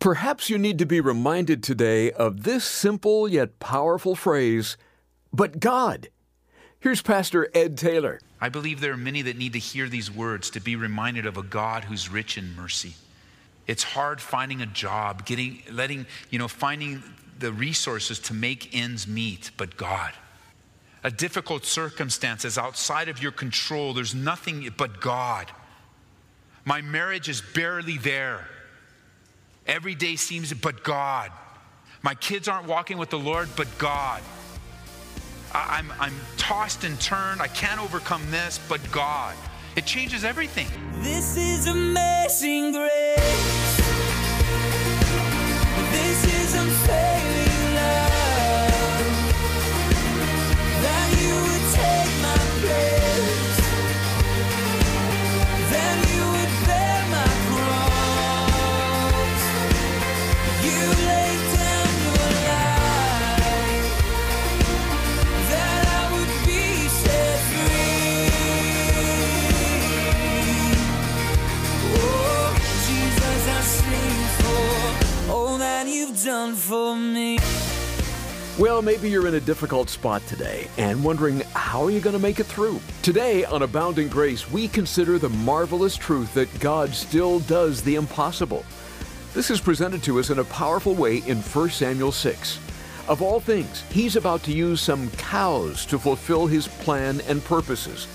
Perhaps you need to be reminded today of this simple yet powerful phrase, but God. Here's Pastor Ed Taylor. I believe there are many that need to hear these words to be reminded of a God who's rich in mercy. It's hard finding a job, getting, letting, you know, finding the resources to make ends meet, but God. A difficult circumstance is outside of your control. There's nothing but God. My marriage is barely there. Every day seems, but God. My kids aren't walking with the Lord, but God. I, I'm, I'm tossed and turned. I can't overcome this, but God. It changes everything. This is amazing grace. This is unfailing maybe you're in a difficult spot today and wondering how are you going to make it through. Today on Abounding Grace, we consider the marvelous truth that God still does the impossible. This is presented to us in a powerful way in 1 Samuel 6. Of all things, he's about to use some cows to fulfill his plan and purposes.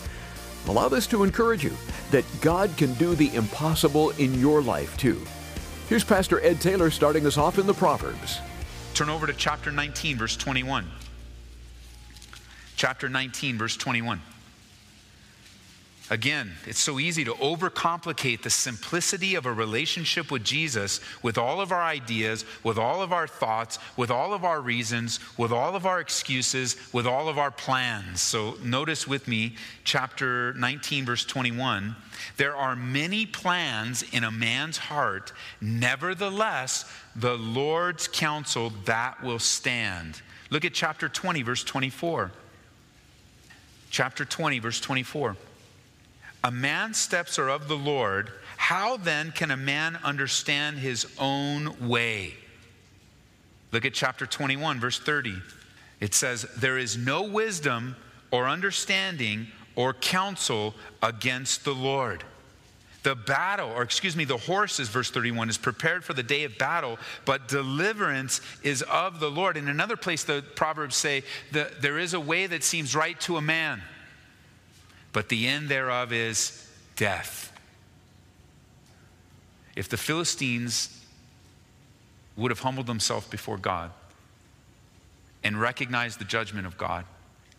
Allow this to encourage you that God can do the impossible in your life too. Here's Pastor Ed Taylor starting us off in the Proverbs. Turn over to chapter 19, verse 21. Chapter 19, verse 21. Again, it's so easy to overcomplicate the simplicity of a relationship with Jesus with all of our ideas, with all of our thoughts, with all of our reasons, with all of our excuses, with all of our plans. So notice with me, chapter 19, verse 21. There are many plans in a man's heart, nevertheless, the Lord's counsel that will stand. Look at chapter 20, verse 24. Chapter 20, verse 24. A man's steps are of the Lord. How then can a man understand his own way? Look at chapter 21, verse 30. It says, There is no wisdom or understanding or counsel against the Lord. The battle, or excuse me, the horses, verse 31, is prepared for the day of battle, but deliverance is of the Lord. In another place, the Proverbs say, There is a way that seems right to a man but the end thereof is death. If the Philistines would have humbled themselves before God and recognized the judgment of God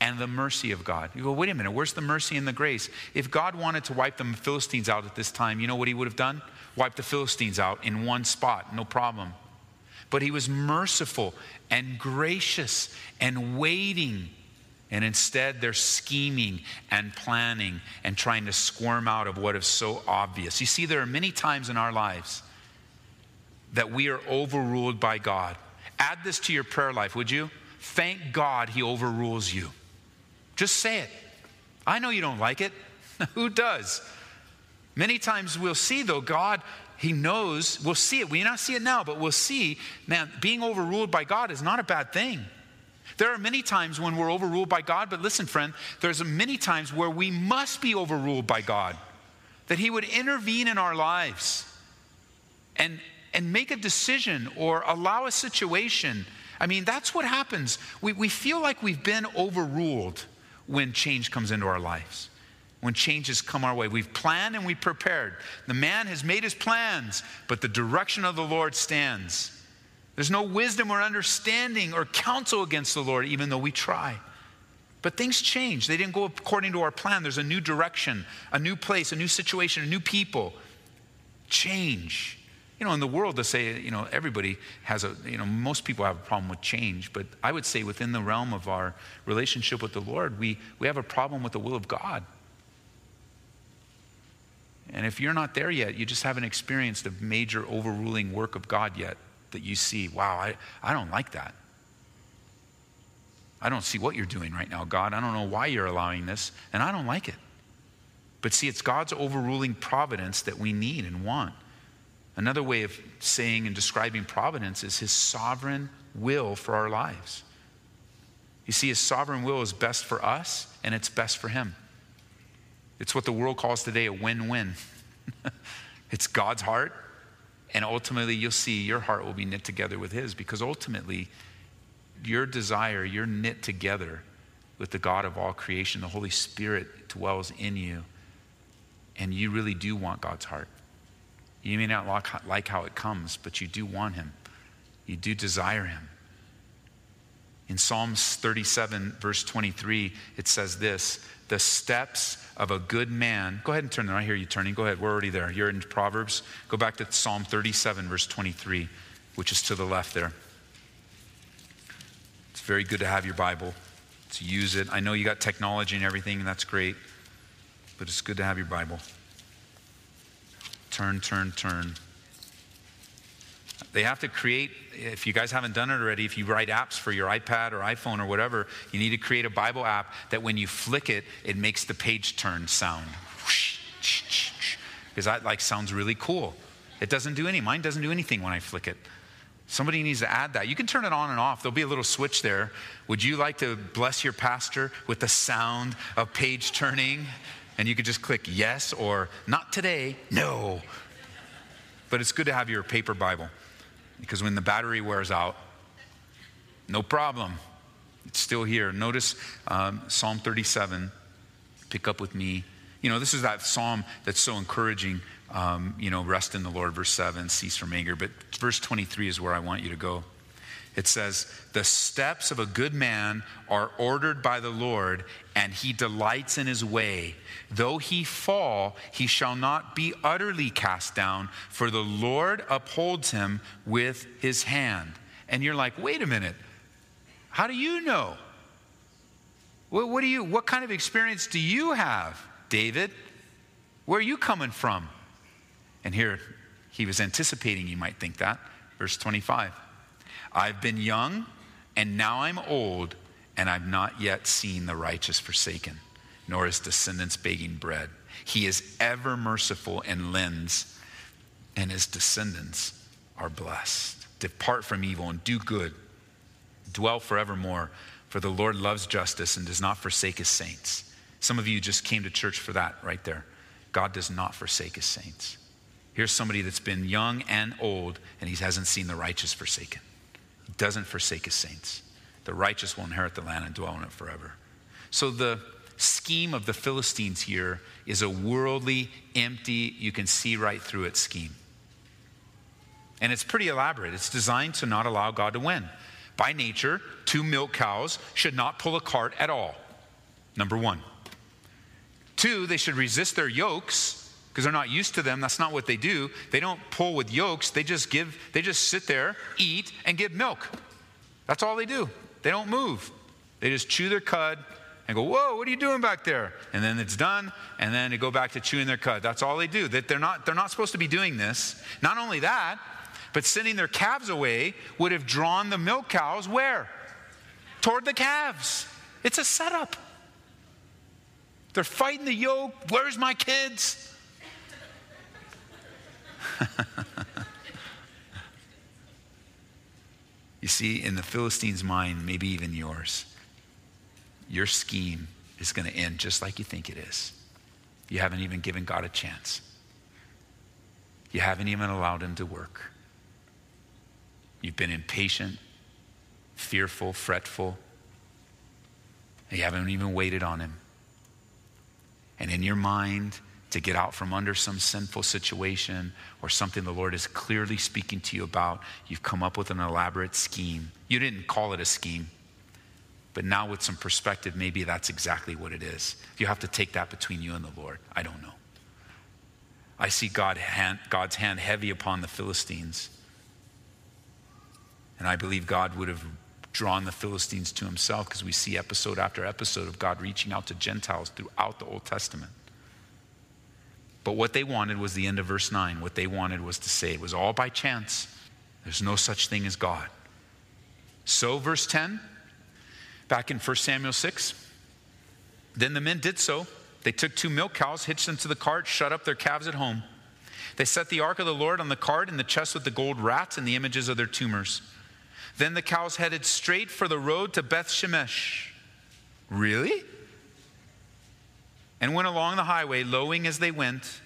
and the mercy of God, you go, wait a minute, where's the mercy and the grace? If God wanted to wipe the Philistines out at this time, you know what he would have done? Wipe the Philistines out in one spot, no problem. But he was merciful and gracious and waiting and instead, they're scheming and planning and trying to squirm out of what is so obvious. You see, there are many times in our lives that we are overruled by God. Add this to your prayer life, would you? Thank God He overrules you. Just say it. I know you don't like it. Who does? Many times we'll see, though, God, He knows, we'll see it. We may not see it now, but we'll see, man, being overruled by God is not a bad thing. There are many times when we're overruled by God, but listen, friend, there's many times where we must be overruled by God, that He would intervene in our lives and, and make a decision or allow a situation. I mean, that's what happens. We, we feel like we've been overruled when change comes into our lives. When changes come our way, we've planned and we've prepared. The man has made his plans, but the direction of the Lord stands. There's no wisdom or understanding or counsel against the Lord, even though we try. But things change. They didn't go according to our plan. There's a new direction, a new place, a new situation, a new people. Change. You know, in the world, they say, you know, everybody has a, you know, most people have a problem with change. But I would say within the realm of our relationship with the Lord, we, we have a problem with the will of God. And if you're not there yet, you just haven't experienced the major overruling work of God yet that you see, wow, I, I don't like that. I don't see what you're doing right now, God. I don't know why you're allowing this, and I don't like it. But see, it's God's overruling providence that we need and want. Another way of saying and describing providence is his sovereign will for our lives. You see, his sovereign will is best for us and it's best for him. It's what the world calls today a win win. it's God's heart, and ultimately you'll see your heart will be knit together with his because ultimately your desire, you're knit together with the God of all creation. The Holy Spirit dwells in you, and you really do want God's heart. You may not like how it comes, but you do want him. You do desire him. In Psalms 37, verse 23, it says this The steps of a good man. Go ahead and turn there. I hear you turning. Go ahead. We're already there. You're in Proverbs. Go back to Psalm 37, verse 23, which is to the left there. It's very good to have your Bible, to use it. I know you got technology and everything, and that's great, but it's good to have your Bible. Turn, turn, turn. They have to create, if you guys haven't done it already, if you write apps for your iPad or iPhone or whatever, you need to create a Bible app that when you flick it, it makes the page turn sound. Because that like sounds really cool. It doesn't do any, mine doesn't do anything when I flick it. Somebody needs to add that. You can turn it on and off. There'll be a little switch there. Would you like to bless your pastor with the sound of page turning? And you could just click yes or not today, no. But it's good to have your paper Bible because when the battery wears out, no problem. It's still here. Notice um, Psalm 37. Pick up with me. You know, this is that psalm that's so encouraging. Um, you know, rest in the Lord, verse 7, cease from anger. But verse 23 is where I want you to go. It says, The steps of a good man are ordered by the Lord, and he delights in his way. Though he fall, he shall not be utterly cast down, for the Lord upholds him with his hand. And you're like, wait a minute. How do you know? What, what do you, what kind of experience do you have, David? Where are you coming from? And here he was anticipating, you might think that. Verse 25. I've been young, and now I'm old, and I've not yet seen the righteous forsaken, nor his descendants begging bread. He is ever merciful and lends, and his descendants are blessed. Depart from evil and do good. Dwell forevermore, for the Lord loves justice and does not forsake his saints. Some of you just came to church for that right there. God does not forsake his saints. Here's somebody that's been young and old, and he hasn't seen the righteous forsaken doesn't forsake his saints. The righteous will inherit the land and dwell in it forever. So the scheme of the Philistines here is a worldly, empty, you can see right through it scheme. And it's pretty elaborate. It's designed to not allow God to win. By nature, two milk cows should not pull a cart at all. Number one. Two, they should resist their yokes because they're not used to them. That's not what they do. They don't pull with yokes. They just give, they just sit there, eat, and give milk. That's all they do. They don't move. They just chew their cud and go, Whoa, what are you doing back there? And then it's done, and then they go back to chewing their cud. That's all they do. That they're not, they're not supposed to be doing this. Not only that, but sending their calves away would have drawn the milk cows where? Toward the calves. It's a setup. They're fighting the yoke. Where's my kids? you see, in the Philistines' mind, maybe even yours, your scheme is going to end just like you think it is. You haven't even given God a chance. You haven't even allowed Him to work. You've been impatient, fearful, fretful. You haven't even waited on Him. And in your mind, to get out from under some sinful situation or something the Lord is clearly speaking to you about, you've come up with an elaborate scheme. You didn't call it a scheme, but now with some perspective, maybe that's exactly what it is. You have to take that between you and the Lord. I don't know. I see God hand, God's hand heavy upon the Philistines. And I believe God would have drawn the Philistines to himself because we see episode after episode of God reaching out to Gentiles throughout the Old Testament. But what they wanted was the end of verse 9. What they wanted was to say it was all by chance. There's no such thing as God. So, verse 10, back in 1 Samuel 6, then the men did so. They took two milk cows, hitched them to the cart, shut up their calves at home. They set the ark of the Lord on the cart and the chest with the gold rats and the images of their tumors. Then the cows headed straight for the road to Beth Shemesh. Really? And went along the highway, lowing as they went,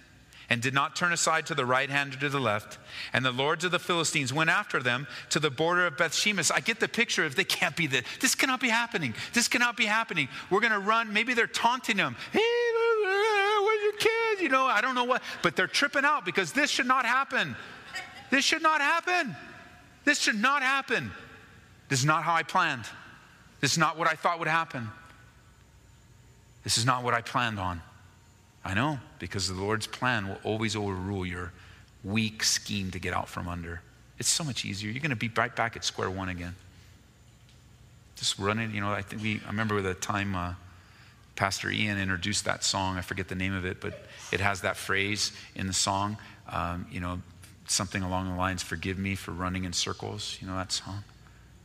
and did not turn aside to the right hand or to the left. And the lords of the Philistines went after them to the border of Beth Shemesh. I get the picture of they can't be the, this cannot be happening. This cannot be happening. We're going to run. Maybe they're taunting them. Hey, where's your kid? You know, I don't know what. But they're tripping out because this should not happen. This should not happen. This should not happen. This is not how I planned. This is not what I thought would happen. This is not what I planned on. I know, because the Lord's plan will always overrule your weak scheme to get out from under. It's so much easier. You're going to be right back at square one again. Just running, you know, I think we, I remember the time uh, Pastor Ian introduced that song. I forget the name of it, but it has that phrase in the song, um, you know, something along the lines, forgive me for running in circles. You know that song?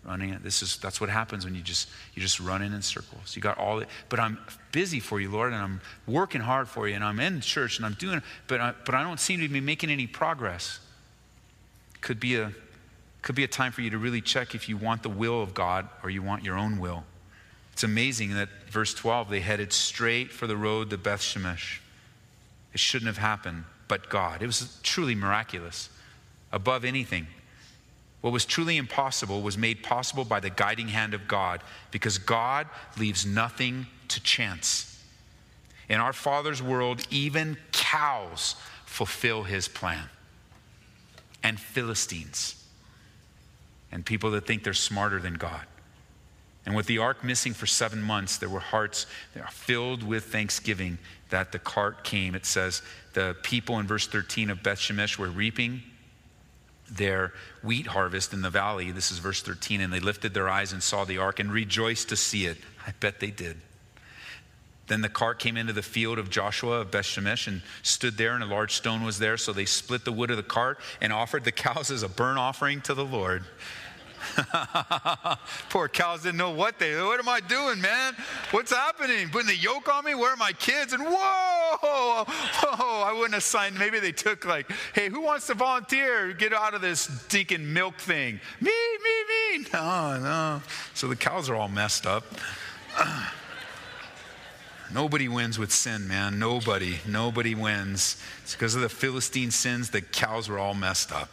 Running it. This is that's what happens when you just you just running in circles. You got all it, but I'm busy for you, Lord, and I'm working hard for you, and I'm in church and I'm doing, but I, but I don't seem to be making any progress. Could be a could be a time for you to really check if you want the will of God or you want your own will. It's amazing that verse 12 they headed straight for the road to Beth Shemesh. It shouldn't have happened, but God. It was truly miraculous. Above anything, what was truly impossible was made possible by the guiding hand of God because God leaves nothing to chance. In our Father's world, even cows fulfill his plan, and Philistines, and people that think they're smarter than God. And with the ark missing for seven months, there were hearts that are filled with thanksgiving that the cart came. It says the people in verse 13 of Beth Shemesh were reaping their wheat harvest in the valley. This is verse 13. And they lifted their eyes and saw the ark and rejoiced to see it. I bet they did. Then the cart came into the field of Joshua of Beth Shemesh and stood there, and a large stone was there. So they split the wood of the cart and offered the cows as a burnt offering to the Lord. Poor cows didn't know what they. What am I doing, man? What's happening? Putting the yoke on me? Where are my kids? And whoa, whoa! I wouldn't have signed. Maybe they took like, hey, who wants to volunteer? Get out of this stinking milk thing. Me, me, me. No, no. So the cows are all messed up. Nobody wins with sin, man. Nobody. Nobody wins. It's because of the Philistine sins, the cows were all messed up.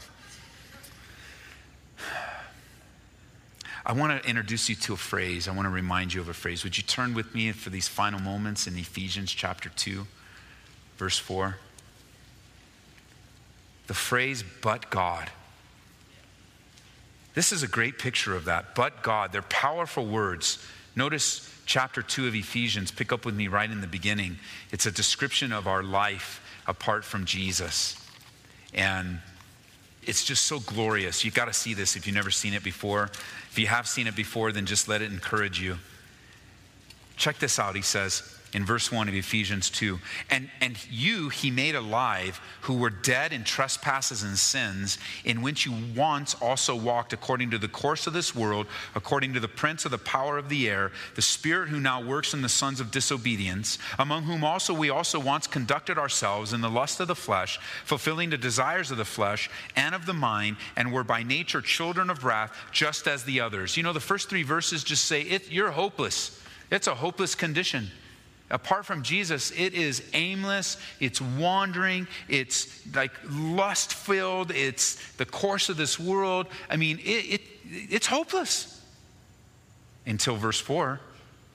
I want to introduce you to a phrase. I want to remind you of a phrase. Would you turn with me for these final moments in Ephesians chapter 2, verse 4? The phrase, but God. This is a great picture of that. But God. They're powerful words. Notice chapter 2 of Ephesians. Pick up with me right in the beginning. It's a description of our life apart from Jesus. And it's just so glorious. You've got to see this if you've never seen it before. If you have seen it before, then just let it encourage you. Check this out, he says in verse 1 of Ephesians 2. And, and you he made alive who were dead in trespasses and sins, in which you once also walked according to the course of this world, according to the prince of the power of the air, the spirit who now works in the sons of disobedience, among whom also we also once conducted ourselves in the lust of the flesh, fulfilling the desires of the flesh and of the mind, and were by nature children of wrath, just as the others. You know, the first three verses just say, You're hopeless. It's a hopeless condition. Apart from Jesus, it is aimless, it's wandering, it's like lust filled, it's the course of this world. I mean, it, it, it's hopeless. Until verse 4,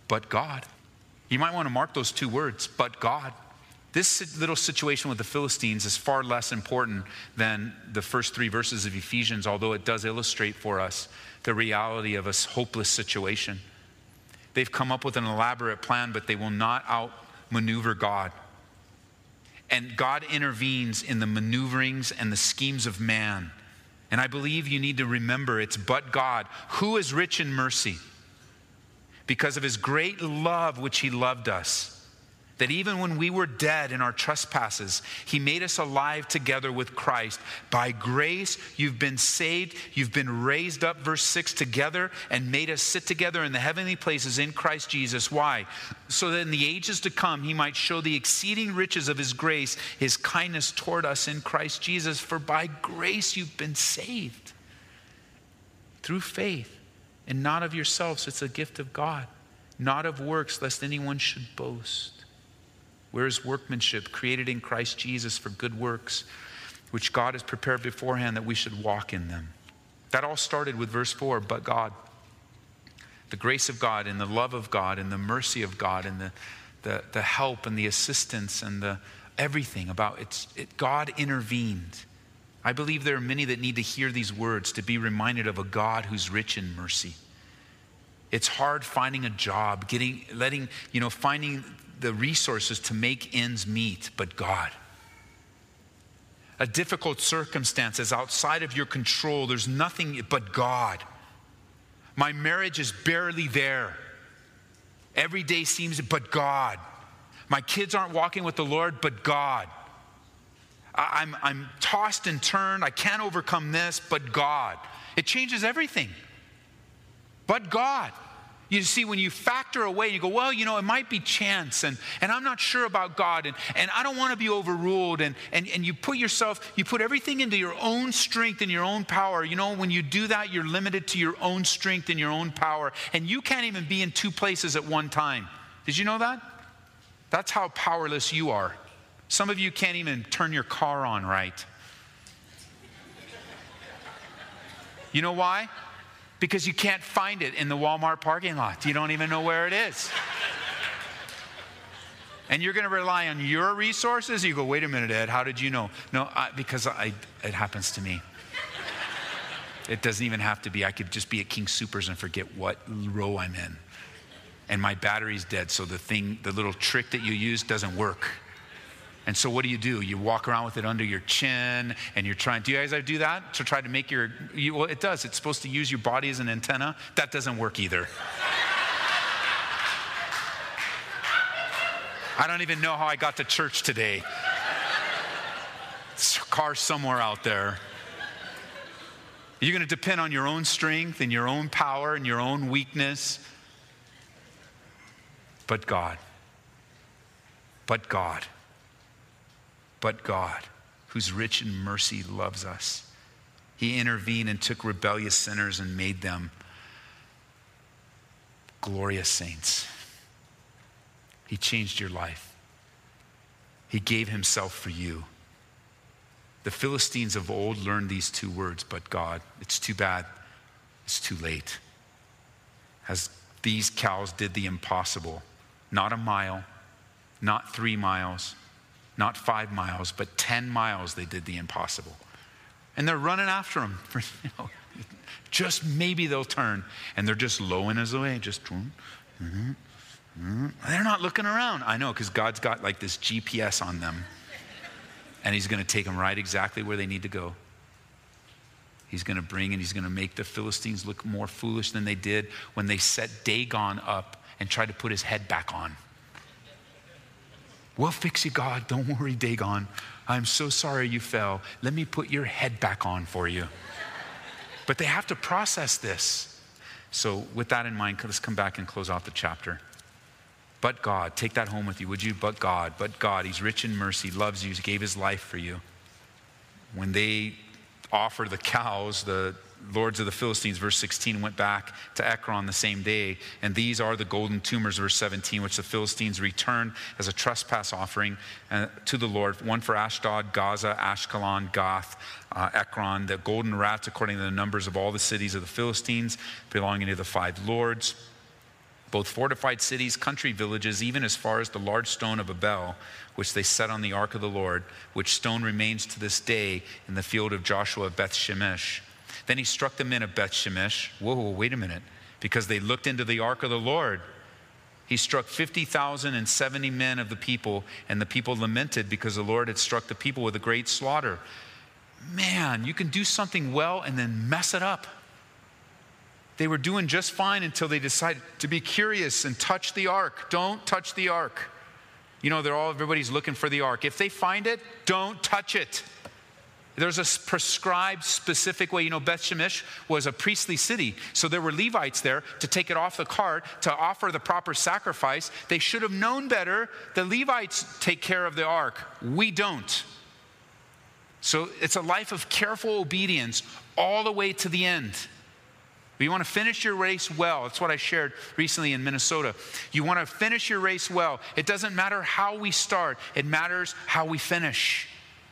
but God. You might want to mark those two words, but God. This little situation with the Philistines is far less important than the first three verses of Ephesians, although it does illustrate for us the reality of a hopeless situation. They've come up with an elaborate plan, but they will not outmaneuver God. And God intervenes in the maneuverings and the schemes of man. And I believe you need to remember it's but God who is rich in mercy because of his great love which he loved us. That even when we were dead in our trespasses, He made us alive together with Christ. By grace, you've been saved. You've been raised up, verse 6, together and made us sit together in the heavenly places in Christ Jesus. Why? So that in the ages to come, He might show the exceeding riches of His grace, His kindness toward us in Christ Jesus. For by grace, you've been saved through faith, and not of yourselves. It's a gift of God, not of works, lest anyone should boast. Where is workmanship created in Christ Jesus for good works, which God has prepared beforehand that we should walk in them? That all started with verse 4 but God. The grace of God and the love of God and the mercy of God and the, the, the help and the assistance and the everything about it, it. God intervened. I believe there are many that need to hear these words to be reminded of a God who's rich in mercy. It's hard finding a job, getting, letting, you know, finding the resources to make ends meet but God. A difficult circumstance is outside of your control. There's nothing but God. My marriage is barely there. Every day seems, but God. My kids aren't walking with the Lord, but God. I'm, I'm tossed and turned. I can't overcome this, but God. It changes everything. But God. You see, when you factor away, you go, well, you know, it might be chance, and, and I'm not sure about God, and, and I don't want to be overruled. And, and, and you put yourself, you put everything into your own strength and your own power. You know, when you do that, you're limited to your own strength and your own power. And you can't even be in two places at one time. Did you know that? That's how powerless you are. Some of you can't even turn your car on right. You know why? Because you can't find it in the Walmart parking lot. You don't even know where it is. and you're going to rely on your resources. You go, wait a minute, Ed, how did you know? No, I, because I, it happens to me. It doesn't even have to be. I could just be at King Soopers and forget what row I'm in. And my battery's dead, so the thing, the little trick that you use doesn't work. And so, what do you do? You walk around with it under your chin, and you're trying. Do you guys ever do that to try to make your? You, well, it does. It's supposed to use your body as an antenna. That doesn't work either. I don't even know how I got to church today. Car somewhere out there. You're going to depend on your own strength and your own power and your own weakness. But God. But God but God, who's rich in mercy, loves us. He intervened and took rebellious sinners and made them glorious saints. He changed your life. He gave himself for you. The Philistines of old learned these two words, but God. It's too bad. It's too late. As these cows did the impossible, not a mile, not three miles, not five miles, but 10 miles they did the impossible. And they're running after him. For, you know, just maybe they'll turn. And they're just lowing his way, just, mm-hmm, mm-hmm. they're not looking around. I know, because God's got like this GPS on them. And he's going to take them right exactly where they need to go. He's going to bring and he's going to make the Philistines look more foolish than they did when they set Dagon up and tried to put his head back on. We'll fix you, God. Don't worry, Dagon. I'm so sorry you fell. Let me put your head back on for you. But they have to process this. So, with that in mind, let's come back and close out the chapter. But God, take that home with you, would you? But God, but God, He's rich in mercy, loves you, He gave His life for you. When they offer the cows, the lords of the Philistines, verse 16, went back to Ekron the same day. And these are the golden tumors, verse 17, which the Philistines returned as a trespass offering uh, to the Lord one for Ashdod, Gaza, Ashkelon, Gath, uh, Ekron, the golden rats, according to the numbers of all the cities of the Philistines, belonging to the five lords. Both fortified cities, country villages, even as far as the large stone of Abel, which they set on the ark of the Lord, which stone remains to this day in the field of Joshua of Beth Shemesh. Then he struck the men of Beth Shemesh. Whoa, wait a minute. Because they looked into the ark of the Lord. He struck 50,070 men of the people, and the people lamented because the Lord had struck the people with a great slaughter. Man, you can do something well and then mess it up. They were doing just fine until they decided to be curious and touch the ark. Don't touch the ark. You know, they're all, everybody's looking for the ark. If they find it, don't touch it. There's a prescribed specific way. You know, Beth Shemesh was a priestly city, so there were Levites there to take it off the cart to offer the proper sacrifice. They should have known better. The Levites take care of the ark. We don't. So it's a life of careful obedience all the way to the end. You want to finish your race well. That's what I shared recently in Minnesota. You want to finish your race well. It doesn't matter how we start, it matters how we finish.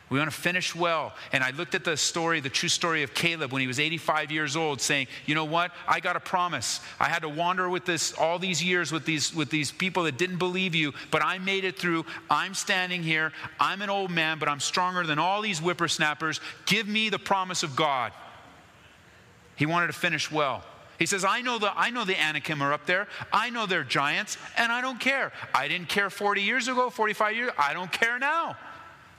We want to finish well. And I looked at the story, the true story of Caleb when he was 85 years old, saying, You know what? I got a promise. I had to wander with this all these years with these, with these people that didn't believe you, but I made it through. I'm standing here. I'm an old man, but I'm stronger than all these whippersnappers. Give me the promise of God. He wanted to finish well. He says, I know the I know the Anakim are up there. I know they're giants, and I don't care. I didn't care 40 years ago, 45 years. I don't care now.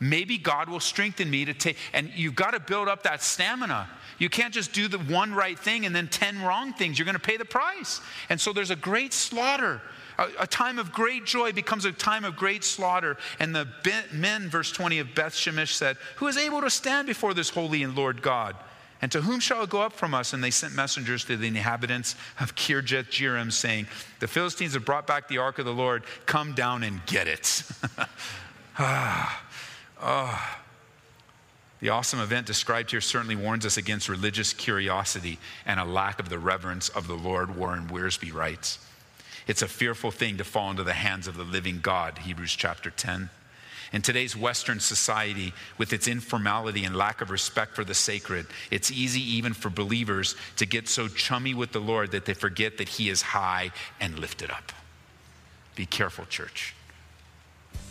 Maybe God will strengthen me to take, and you've got to build up that stamina. You can't just do the one right thing and then 10 wrong things. You're going to pay the price. And so there's a great slaughter. A, a time of great joy becomes a time of great slaughter. And the men, verse 20 of Beth Shemesh said, Who is able to stand before this holy and Lord God? And to whom shall it go up from us? And they sent messengers to the inhabitants of Kirjath Jearim, saying, The Philistines have brought back the ark of the Lord. Come down and get it. ah. Oh. The awesome event described here certainly warns us against religious curiosity and a lack of the reverence of the Lord, Warren Wiersbe writes. It's a fearful thing to fall into the hands of the living God, Hebrews chapter 10. In today's Western society, with its informality and lack of respect for the sacred, it's easy even for believers to get so chummy with the Lord that they forget that He is high and lifted up. Be careful, church,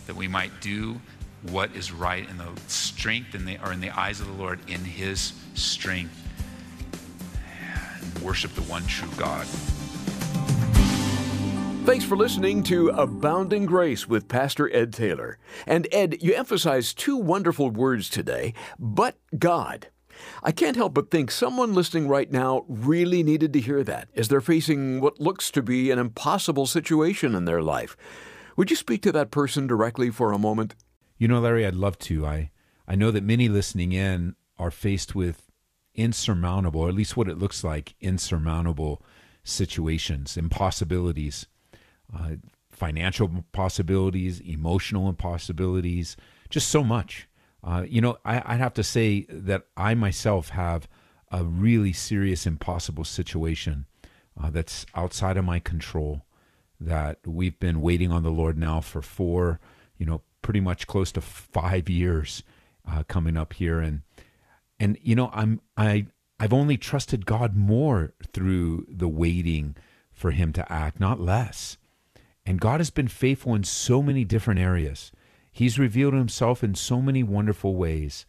that we might do what is right in the strength in the, or in the eyes of the Lord in his strength. And worship the one true God. Thanks for listening to Abounding Grace with Pastor Ed Taylor. And Ed, you emphasized two wonderful words today, but God. I can't help but think someone listening right now really needed to hear that as they're facing what looks to be an impossible situation in their life. Would you speak to that person directly for a moment? You know, Larry, I'd love to. I, I know that many listening in are faced with insurmountable, or at least what it looks like, insurmountable situations, impossibilities, uh, financial possibilities, emotional impossibilities, just so much. Uh, you know, I, I'd have to say that I myself have a really serious, impossible situation uh, that's outside of my control. That we've been waiting on the Lord now for four, you know, pretty much close to five years uh, coming up here, and and you know I'm I I've only trusted God more through the waiting for Him to act, not less. And God has been faithful in so many different areas. He's revealed Himself in so many wonderful ways.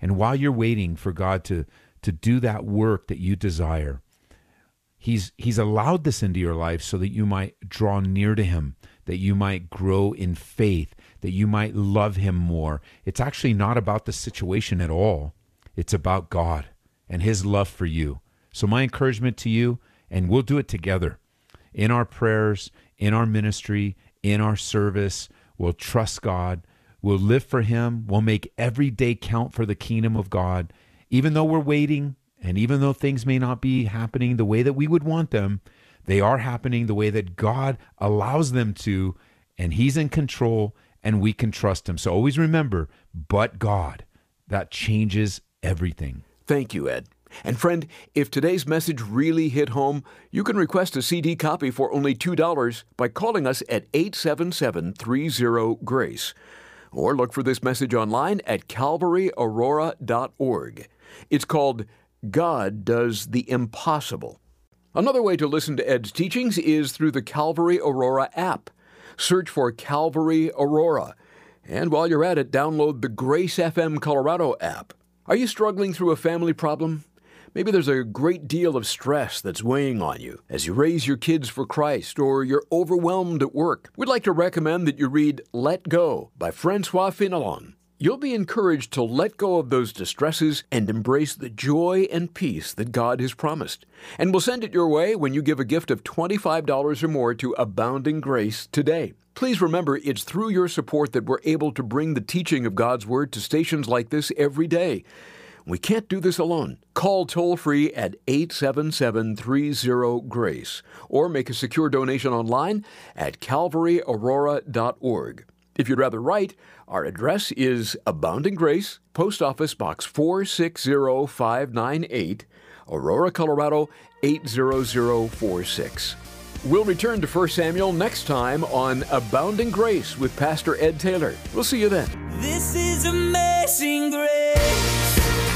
And while you're waiting for God to to do that work that you desire, He's He's allowed this into your life so that you might draw near to Him, that you might grow in faith, that you might love him more. It's actually not about the situation at all. It's about God and his love for you. So, my encouragement to you, and we'll do it together in our prayers, in our ministry, in our service, we'll trust God. We'll live for him. We'll make every day count for the kingdom of God. Even though we're waiting, and even though things may not be happening the way that we would want them, they are happening the way that God allows them to, and He's in control, and we can trust Him. So always remember, but God, that changes everything. Thank you, Ed. And friend, if today's message really hit home, you can request a CD copy for only $2 by calling us at 877 30 Grace. Or look for this message online at calvaryaurora.org. It's called God Does the Impossible. Another way to listen to Ed's teachings is through the Calvary Aurora app. Search for Calvary Aurora. And while you're at it, download the Grace FM Colorado app. Are you struggling through a family problem? Maybe there's a great deal of stress that's weighing on you as you raise your kids for Christ, or you're overwhelmed at work. We'd like to recommend that you read Let Go by Francois Fenelon. You'll be encouraged to let go of those distresses and embrace the joy and peace that God has promised. And we'll send it your way when you give a gift of $25 or more to Abounding Grace today. Please remember, it's through your support that we're able to bring the teaching of God's Word to stations like this every day. We can't do this alone. Call toll free at 877 30 GRACE or make a secure donation online at calvaryaurora.org. If you'd rather write, our address is Abounding Grace, Post Office Box 460598, Aurora, Colorado 80046. We'll return to 1 Samuel next time on Abounding Grace with Pastor Ed Taylor. We'll see you then. This is amazing grace.